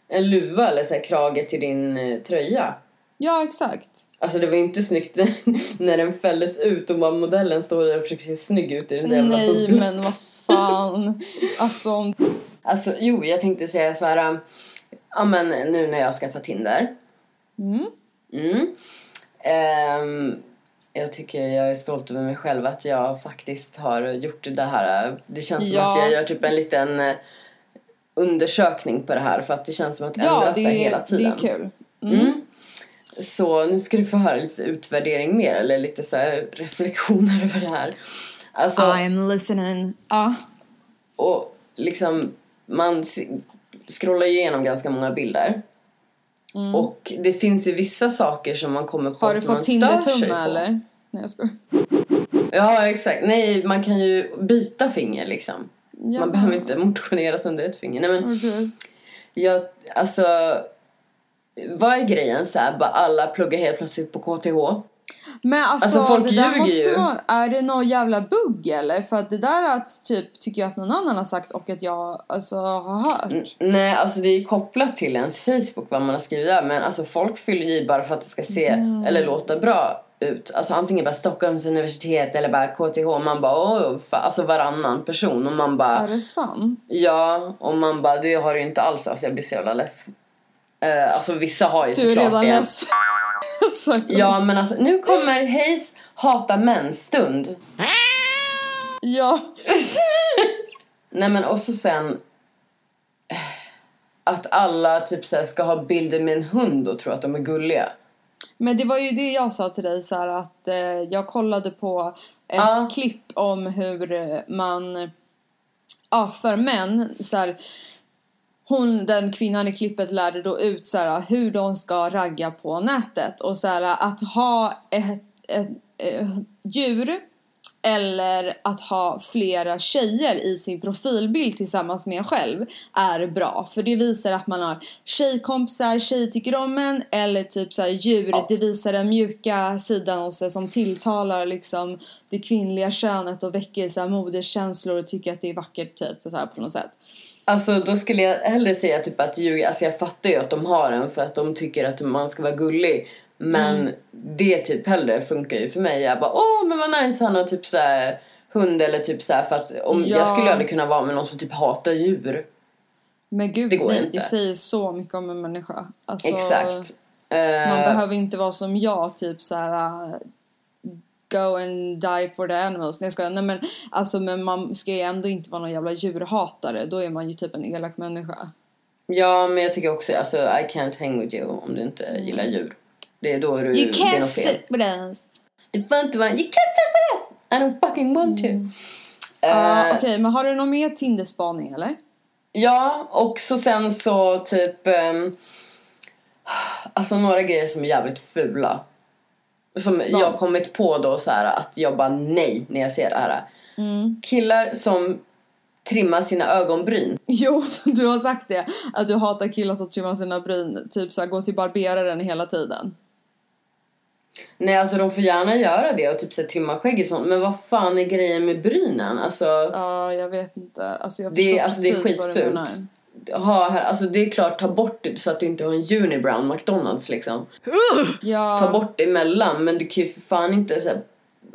en luva eller så här krage till din eh, tröja. Ja, exakt. Alltså det var ju inte snyggt när den fälldes ut och bara modellen står där och försöker se snygg ut i den där jävla Nej, bubblan. men vad fan. Alltså, Alltså jo, jag tänkte säga så här. um, Ja men nu när jag skaffat Tinder. mm. Mm. Ehm, jag tycker jag är stolt över mig själv att jag faktiskt har gjort det här. Det känns som Ja. att jag gör typ en liten eh, undersökning på det här för att det känns som att det Ja, ändrar det sig hela det tiden. är kul. Mm. Så nu ska du få höra lite utvärdering mer eller lite så här reflektioner över det här. Alltså, I'm listening. Ja. och liksom man scrollar igenom ganska många bilder. Och det finns ju vissa saker som man kommer på Mm. Har du fått Tinder-tumme eller? Nej jag skojar. Ja exakt, nej man kan ju byta finger liksom. Ja. Man behöver inte motionera sönder ett finger. Nej men Okej. jag, alltså vad är grejen så här, bara alla pluggar helt plötsligt på KTH? Men alltså, Alltså, folk det där ljuger måste ju. vara, är det någon jävla bugg eller? För att det där att typ tycker jag att någon annan har sagt och att jag alltså har hört. N- Nej, alltså det är kopplat till ens Facebook vad man har skrivit där. Men alltså folk fyller i bara för att det ska se eller låta bra ut. Alltså antingen bara Stockholms universitet eller bara KTH. Man bara åh, fa-" alltså varannan person. Och man Är bara det sant? ja. Och man bara det har du ju inte alls. Alltså jag blir så jävla less. Uh, alltså vissa har ju Du är såklart redan det. less. Så- Ja men alltså nu kommer Hayes hata män stund. ja. Nej men och så sen eh, att alla typ så ska ha bilder med en hund och tro att de är gulliga. Men det var ju det jag sa till dig så här att eh, jag kollade på ett Ja. klipp om hur man, ja för män så här, hon, den kvinnan i klippet lärde då ut så här, hur de ska ragga på nätet och så här, att ha ett, ett, ett djur eller att ha flera tjejer i sin profilbild tillsammans med en själv är bra. För det visar att man har tjejkompisar, tjejer tycker om en eller typ så här djur. Det visar den mjuka sidan hos sig som tilltalar liksom det kvinnliga könet och väcker så här moderskänslor och tycker att det är vackert typ så här på något sätt. Alltså då skulle jag hellre säga typ att ljuga, alltså jag fattar ju att de har den för att de tycker att man ska vara gullig. Men Mm. det typ hellre funkar ju för mig. Jag bara åh men vad nice han har typ så här hund eller typ så här för att om Ja. jag skulle aldrig kunna vara med någon som typ hatar djur. Men gud Det går nej, inte. det säger så mycket om en människa. Alltså, Exakt. Man Eh, behöver inte vara som jag, typ så här. Uh, Go and die for the animals. Nej, jag skojar. Nej men alltså men man ska ju ändå inte vara någon jävla djurhatare. Då är man ju typ en elak människa. Ja men jag tycker också alltså I can't hang with you om du inte gillar djur. Det är då du, Mm. You can't sit with us. Det får inte vara you can't sit with us! I don't fucking want to. Mm. Ja, Eh, Okej, men har du någon mer Tinderspaning eller? Ja, och så sen så typ... ehm, alltså några grejer som är jävligt fula. Som jag har kommit på då så här att jag bara nej när jag ser det här. Killar som trimmar sina ögonbryn. Jo, du har sagt det. Att du hatar killar som trimmar sina bryn. Typ såhär, gå till barberaren hela tiden. Nej alltså de får gärna göra det och typ så här, trimma skägget och sånt. Men vad fan är grejen med brynen? Alltså, Ja, jag vet inte. Alltså jag Det alltså, det är skitfult. Ha här, alltså det är klart ta bort det så att du inte har en unibrown McDonalds liksom. Ja, Ta bort det emellan men du kan ju för fan inte så här,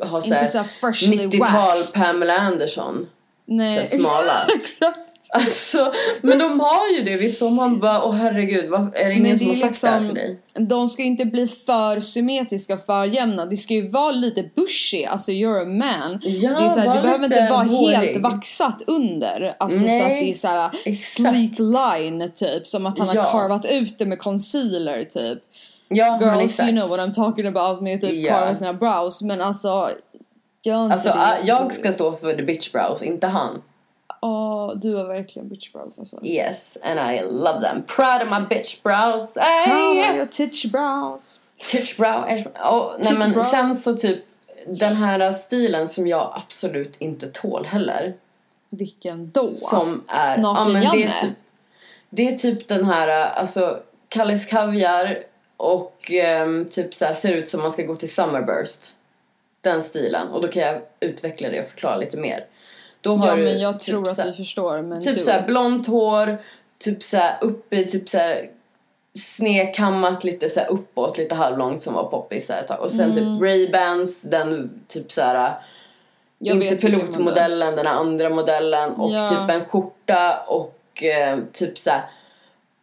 ha så inte här, såhär freshly 90-tal waxed. Pamela Anderson. Nej. Så här smala. Alltså, men de har ju det. Visst så man bara, åh herregud, vad, är det ingen Men som har det sagt det här liksom, till dig? de ska ju inte bli för symmetriska, för jämna. Det ska ju vara lite bushy, alltså you're a man. Ja, det, är så här, var det behöver inte vara hårig. helt vaxat under. Alltså så Nej, att det är såhär exakt. sleek line typ. Som att han Ja. har carvat ut det med concealer typ. Ja, Girls you know what I'm talking about med typ Ja. carva sina brows. Men alltså, gör inte Alltså det. ah, jag ska stå för the bitch brows, inte han. Åh, du har verkligen bitch brows alltså. Yes, and I love them. Proud of my bitch brows. Hey! Your titch brows. Titch brow. Oh, nej men brow. sen så typ den här stilen som jag absolut inte tål heller. Vilken då? Som är... Naken men det, är typ, det är typ den här, alltså Kalles Kaviar och ehm, typ så här, ser ut som man ska gå till Summerburst. Den stilen. Och då kan jag utveckla det och förklara lite mer. Då har Ja du men jag typ tror så att vi förstår men Typ såhär blont hår, typ såhär uppe i typ såhär snedkammat lite såhär uppåt, lite halvlångt som var poppis så ett tag. Och sen typ Ray-Bans, den typ såhär Mm. Inte pilotmodellen, den här andra modellen och Ja. typ en skjorta och eh, typ såhär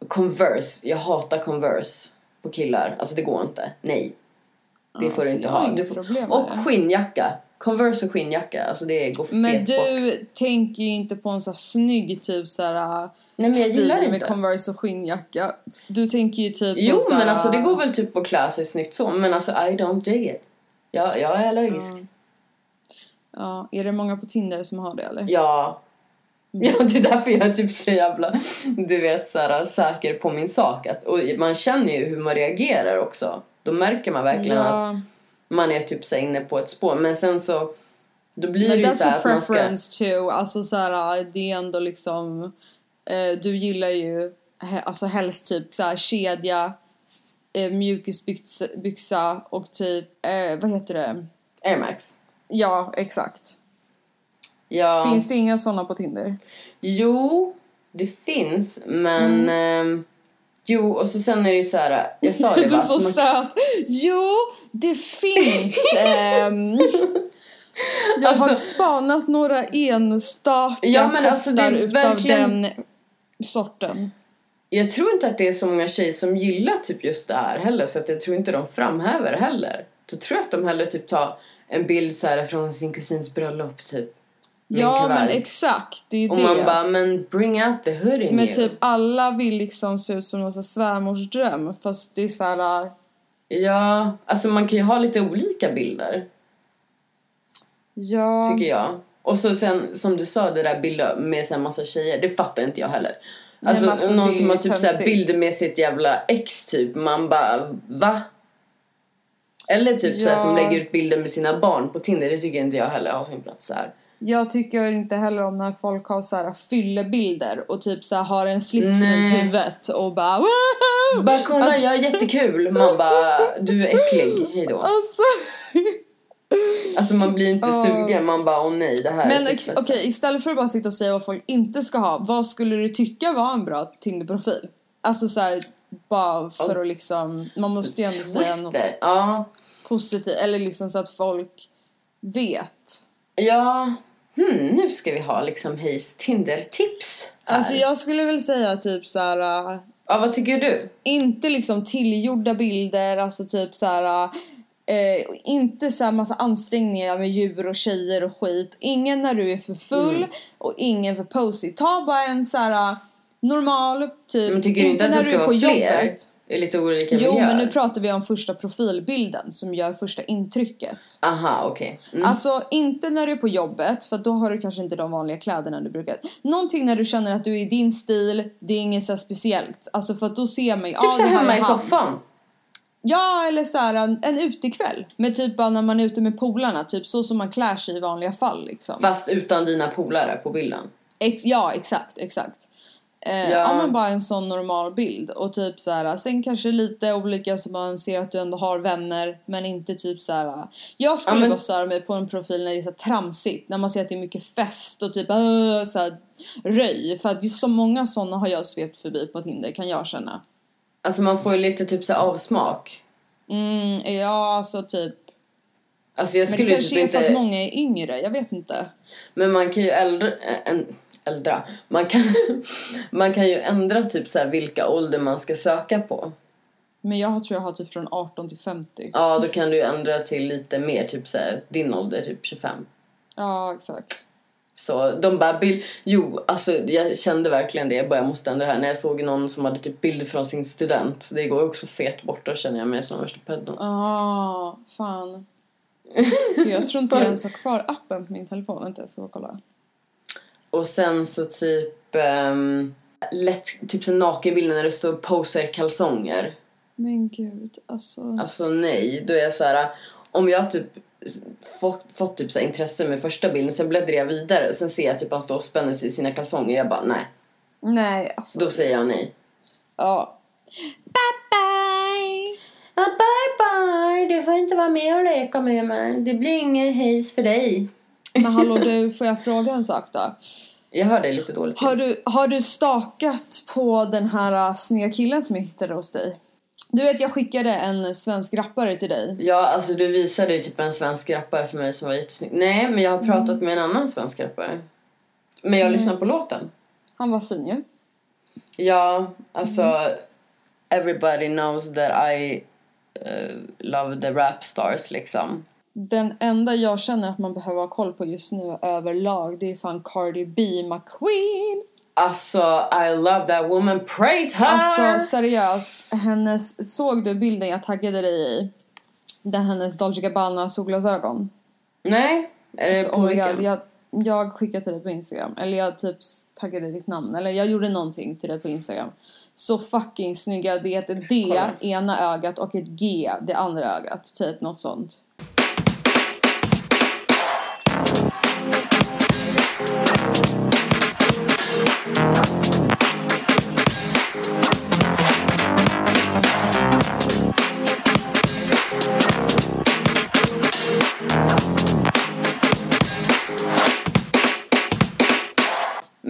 Converse, jag hatar Converse på killar, alltså det går inte, nej. Det får du inte ha. Du får, och skinnjacka, Converse och skinnjacka, alltså det går fet Men bort. du tänker ju inte på en sån här snygg typ såhär Nej men jag gillar med inte. Converse och skinnjacka. Du tänker ju typ Jo på men alltså det går väl typ att klä sig snyggt så men alltså I don't dig it. Jag, jag är allergisk. Ja, är det många på Tinder som har det eller? Ja. Mm. Ja det är därför jag är typ så jävla du vet så här, säker på min sak. Att, och man känner ju hur man reagerar också. Då märker man verkligen att Ja, man är typ så inne på ett spår. Men sen så då blir men det ju så att man ska... preference too. Alltså såhär, det är ändå liksom eh, Du gillar ju alltså helst typ såhär kedja eh, Mjukisbyxa byxa och typ, eh, vad heter det? Air Max. Ja, exakt. Ja. Finns det inga såna på Tinder? Jo, det finns men Mm. ehm, Jo, och så sen är det ju så här. Jag sa det Du va? är så man- söt! Jo, det finns! ehm, jag har Alltså- spanat några enstaka Ja, men alltså, det är verkligen- den sorten. Jag tror inte att det är så många tjejer som gillar typ just det här heller så att jag tror inte de framhäver heller. Då tror jag att de hellre typ tar en bild så här från sin kusins bröllop typ. En Ja men kuvert. exakt, det är Och det. man bara, men bring out the hood in men you. typ alla vill liksom se ut som någon här svärmorsdröm fast det är såhär... Ja, alltså man kan ju ha lite olika bilder Ja, tycker jag. Och så sen som du sa det där bilder med så här massa tjejer, det fattar inte jag heller. Alltså, men alltså, någon det är som har typ så här bilder med sitt jävla ex typ, man bara va? Eller typ så här, Ja. som lägger ut bilder med sina barn på Tinder, det tycker inte jag heller har sin plats här. Jag tycker inte heller om när folk har så här fyllebilder och typ så här har en slips Nej. runt huvudet och bara Woohoo! Bara kolla Alltså- jag är jättekul, man bara du är äcklig, hejdå. Alltså. Alltså man blir inte Åh. sugen, man bara åh nej det här är Men typ okej, istället för att bara sitta och säga vad folk inte ska ha, vad skulle du tycka var en bra Tinder-profil? Alltså så här, bara för att liksom, man måste ju ändå säga något ja. positivt, eller liksom så att folk vet. Ja, hmm, nu ska vi ha liksom Hejs Tinder-tips. Alltså jag skulle väl säga typ så här. äh, Ja, vad tycker du? inte liksom tillgjorda bilder, alltså typ så här. Eh, inte så här massa ansträngningar med djur och tjejer och skit. Ingen när du är för full Mm. och ingen för posy. Ta bara en så här äh, normal, typ. Men tycker du inte att det när ska du är vara på fler? jobbet. I lite olika Jo miljöer? men nu pratar vi om första profilbilden som gör första intrycket. Aha, okej. Mm. Alltså inte när du är på jobbet för då har du kanske inte de vanliga kläderna du brukar. Någonting när du känner att du är i din stil, det är inget så speciellt. Alltså för att då ser man ju, typ ja, så hemma är i soffan. Ja, eller så här, en, en utekväll. Med typ när man är ute med polarna, typ så som man klär sig i vanliga fall liksom. Fast utan dina polare på bilden. Ex, ja, exakt, exakt. Eh, Ja. men bara en sån normal bild. Och typ så här, sen kanske lite olika så man ser att du ändå har vänner. Men inte typ så här. Jag skulle Ja, men- bara störa mig på en profil när det är så tramsigt. När man ser att det är mycket fest och typ äh, så här, röj. För att så många såna har jag svept förbi på Tinder kan jag känna. Alltså man får ju lite typ så här avsmak. Mm, ja, alltså typ. Alltså jag Men det skulle kanske typ är för att inte... många är yngre, jag vet inte. Men man kan ju äldra... En, äldra. Man kan, man kan ju ändra typ så vilka ålder man ska söka på. Men jag tror jag har typ från 18 till 50. Ja, då kan du ju ändra till lite mer, typ så här, din ålder, typ 25. Ja, exakt. Så de bara bild... Jo, alltså jag kände verkligen det. Jag bara, jag måste ändra det här. När jag såg någon som hade typ bilder från sin student. Det går också fet bort. Då känner jag mig som värsta pedon. Ah, fan. Jag tror inte jag ens har kvar appen på min telefon. Jag ska kolla. Och sen så typ... Um, lätt, typ så nakenbilder när det står posar i kalsonger. Men gud, alltså. Alltså nej, då är jag så här. Om jag typ fått, fått typ så intresse med första bilden, sen bläddrar jag vidare. Sen ser jag typ han står och spänner sig i sina kalsonger. Jag bara nej. Nej, alltså. Då säger jag nej. Ja. Bye bye! Ja, bye bye! Du får inte vara med och leka med mig. Det blir ingen hejs för dig. Men hallå du, får jag fråga en sak då? Jag hör dig lite dåligt. Har du, har du stakat på den här uh, snygga killen som jag hittade hos dig? Du vet, jag skickade en svensk rappare till dig. Ja, alltså du visade ju typ en svensk rappare för mig som var jättesnygg. Nej, men jag har pratat med en annan svensk rappare. Men jag lyssnar på låten. Han var fin ju. Ja, alltså everybody knows that I eh, love the rap stars liksom. Den enda jag känner att man behöver ha koll på just nu överlag, det är fan Cardi B, McQueen. Alltså, I love that woman, praise her! Alltså seriöst, hennes, såg du bilden jag taggade dig i? Där hennes Dolce Gabbana solglasögon. Nej, är det Så, på oh? God, jag, jag skickade till dig på Instagram. Eller jag typ taggade ditt namn. Eller jag gjorde någonting till dig på Instagram. Så fucking snygga. Det är ett D, Kolla. ena ögat och ett G, det andra ögat. Typ något sånt.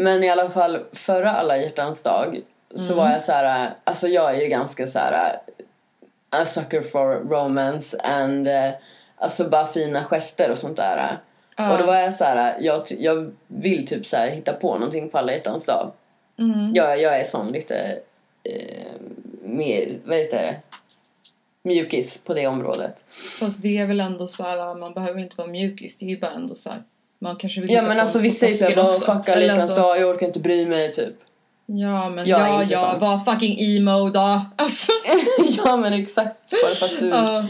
Men i alla fall, förra alla hjärtans dag så var jag så här, alltså jag är ju ganska så här a sucker for romance and eh, alltså bara fina gester och sånt där. Och då var jag så här, jag, jag vill typ så här hitta på någonting på alla hjärtans dag. Jag, jag är sån lite eh, mer, vad heter det? Mjukis på det området. Fast det är väl ändå så här, man behöver inte vara mjukis. Det är ju bara ändå så här. Man kanske vill Ja men alltså på är såhär, bara också. fuck alla Eller hjärtans alltså- dag, jag orkar inte bry mig typ. Ja men Jag ja, ja, sån. var fucking emo då. Alltså. ja men exakt, bara för att du... Ja.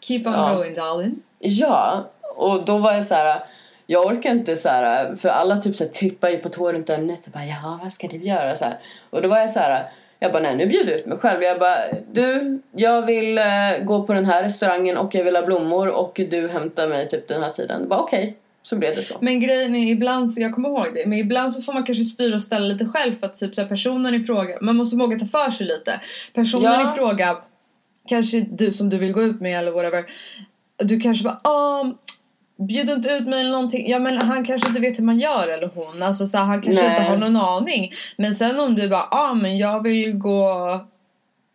keep on Ja. going darling. Ja, och då var jag så här. Jag orkar inte så här, för alla typ så här trippar ju på tå runt ämnet och bara ja vad ska du göra så här. Och då var jag så här. Jag bara nej nu bjuder jag ut mig själv. Jag bara du jag vill eh, gå på den här restaurangen och jag vill ha blommor och du hämtar mig typ den här tiden. Jag bara okej, så blev det så. Men grejen är ibland, så jag kommer ihåg det, men ibland så får man kanske styra och ställa lite själv för att typ så här, personen i fråga, man måste våga ta för sig lite. Personen Ja. i fråga, kanske du som du vill gå ut med eller whatever, du kanske bara ah, bjud inte ut mig eller någonting. Ja men han kanske inte vet hur man gör eller hon, alltså så här, han kanske Nej. inte har någon aning. Men sen om du bara ah men jag vill gå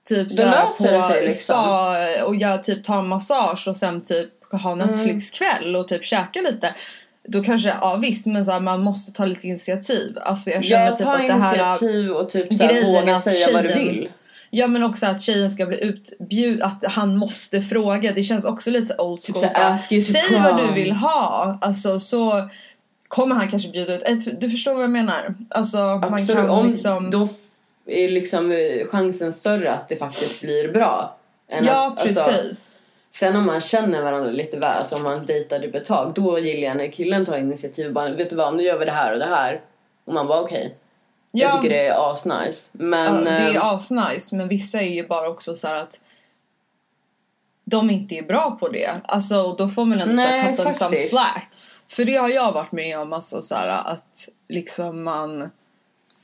typ så här, på sig, liksom. spa och jag typ tar en massage och sen typ ha Mm. Netflix-kväll och typ käka lite. Då kanske, ja visst men så här, man måste ta lite initiativ. Alltså jag känner Jag typ att det här... initiativ och typ så här, våga säga vad du tjejen- vill. Ja men också att tjejen ska bli utbjud, att han måste fråga. Det känns också lite så old Typ school. så you to Säg vad du vill ha. Alltså så kommer han kanske bjuda ut. Eh, Du förstår vad jag menar? Alltså man Absolut, kan om, liksom... då är liksom eh, chansen större att det faktiskt blir bra. Än ja att, alltså, precis. Sen om man känner varandra lite väl, alltså om man dejtar typ ett tag, då gillar jag när killen tar initiativ och bara vet du vad, nu gör vi det här och det här. Och man bara okej. Jag tycker det är asnice. Men... ja, det är eh, asnice men vissa är ju bara också så att de inte är bra på det. Alltså då får man ändå Nej, Nej, cut them some slack. För det har jag varit med om, alltså så här, att liksom man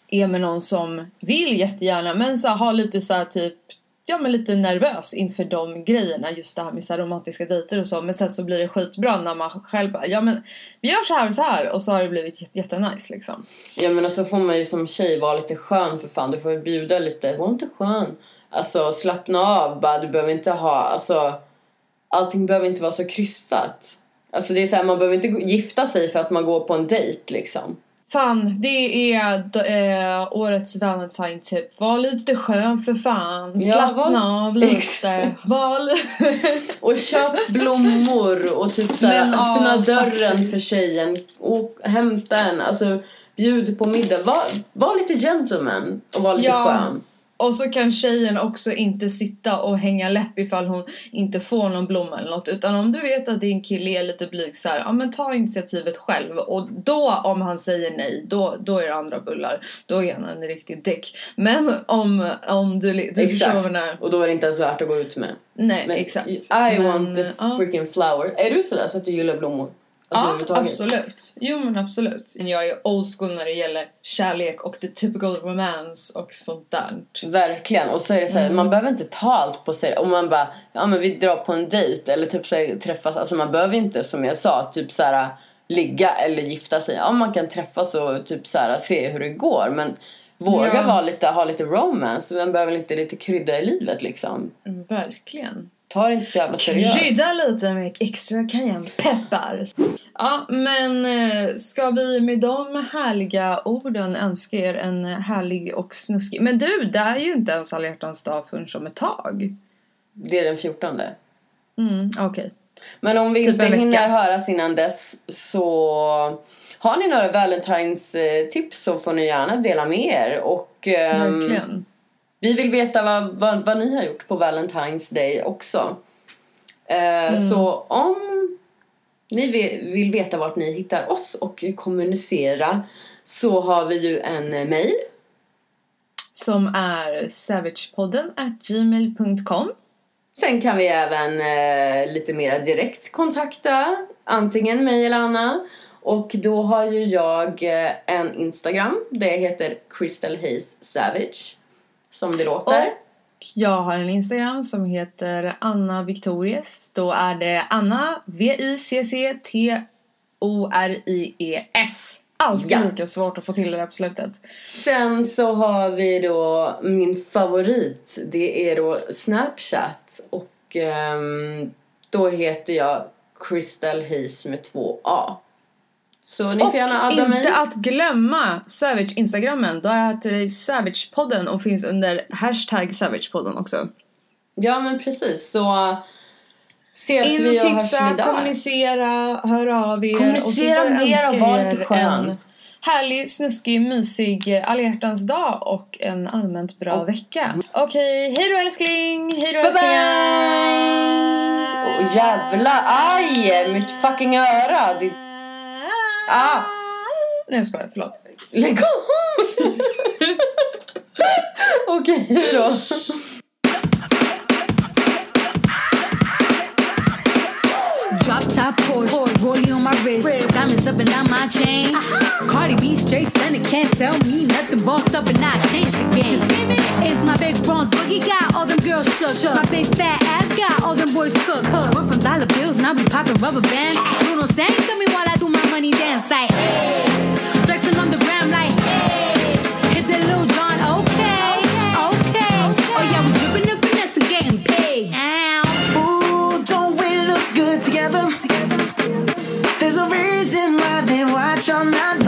är med någon som vill jättegärna men så här, har lite så här, typ Ja men lite nervös inför de grejerna just det här med så här, romantiska dejter och så men sen så blir det skitbra när man själv bara ja men vi gör så här och så här och så har det blivit jätte- jättenice liksom. Ja men så får man ju som tjej vara lite skön för fan. Du får bjuda lite, var inte skön. Alltså slappna av bara, du behöver inte ha, alltså allting behöver inte vara så krystat. Alltså det är så här, man behöver inte gifta sig för att man går på en dejt liksom. Fan, det är eh, årets Valentine tip. Var lite skön för fan. Ja, Slappna var- av lite. Li- Och köp blommor och typ så här, Men, öppna ja, dörren faktiskt. för tjejen och hämta en. Alltså bjud på middag. Var, var lite gentleman och var lite Ja. skön. Och så kan tjejen också inte sitta och hänga läpp ifall hon inte får någon blomma eller något. Utan om du vet att din kille är lite blyg så här, ja men ta initiativet själv. Och då om han säger nej, då, då är det andra bullar. Då är han en riktig dick. Men om, om du, du jag menar. Och då är det inte ens värt att gå ut med. Nej, Men exakt. I Men, want the ja. freaking flower. Är du sådär så att du gillar blommor? Alltså, Ja, absolut. Jo men absolut. Jag är old school när det gäller kärlek och the typical romance och sånt där. Verkligen. Och så är det så här, Mm. man behöver inte ta allt på sig. Om man bara, ja men vi drar på en dejt eller typ så här, träffas. Alltså man behöver inte som jag sa, typ så här ligga eller gifta sig. Ja man kan träffas och typ så här se hur det går. Men våga Ja. vara lite, ha lite romance. Man behöver inte lite krydda i livet liksom. Mm, verkligen. Ta det inte så jävla seriöst. Krydda lite med extra cayennepeppar. Ja, men eh, ska vi med de härliga orden önska er en härlig och snuskig... Men du, det är ju inte ens alla hjärtans dag förrän om ett tag. Det är den 14. Mm, okej. Men om vi Typ inte hinner höras innan dess så har ni några Valentines eh, så får ni gärna dela med er. Och ehm, Verkligen. Vi vill veta vad, vad, vad ni har gjort på Valentine's Day också. Eh, Så om ni vill, veta vart ni hittar oss och kommunicera så har vi ju en mail. Som är savagepodden gmail.com. Sen kan vi även eh, lite mer direkt kontakta antingen mig eller Anna. Och då har ju jag eh, en Instagram. Det heter Crystal Hayes Savage. Som det låter. Och jag har en Instagram som heter Anna Victorias. Då är det Anna V-I-C-C-T-O-R-I-E-S. Alltid Ja. lika svårt att få till det där på slutet. Sen så har vi då min favorit. Det är då Snapchat. Och ehm, då heter jag Crystal Hayes med två A. Så ni Och får gärna adda mig. inte att glömma Savage Instagrammen. Då heter det Savagepodden och finns under hashtag Savagepodden också. Ja men precis så ses In vi och hörs tipsa, ni där. kommunicera, hör av er. Kommunicera mer och var lite skön. Härlig, snuskig, mysig alla hjärtans dag och en allmänt bra Och- vecka. Okej, hej då älskling! Hej då Bye älsklingar! bye! Åh jävlar, aj! Mitt fucking öra! Ah! Nej jag skojar, förlåt. Lägg av! Okej, hejdå. Drop top Porsche, rollie up and down my chain. Cardi B straight stunning, can't tell me nothing. Bossed up and I changed the game. It's my big bronze boogie got all them girls shook. My big fat ass got all them boys cooked. We're from dollar bills, now we popping rubber bands. Bruno sang to me while I do my money dance like. Hey. Night long.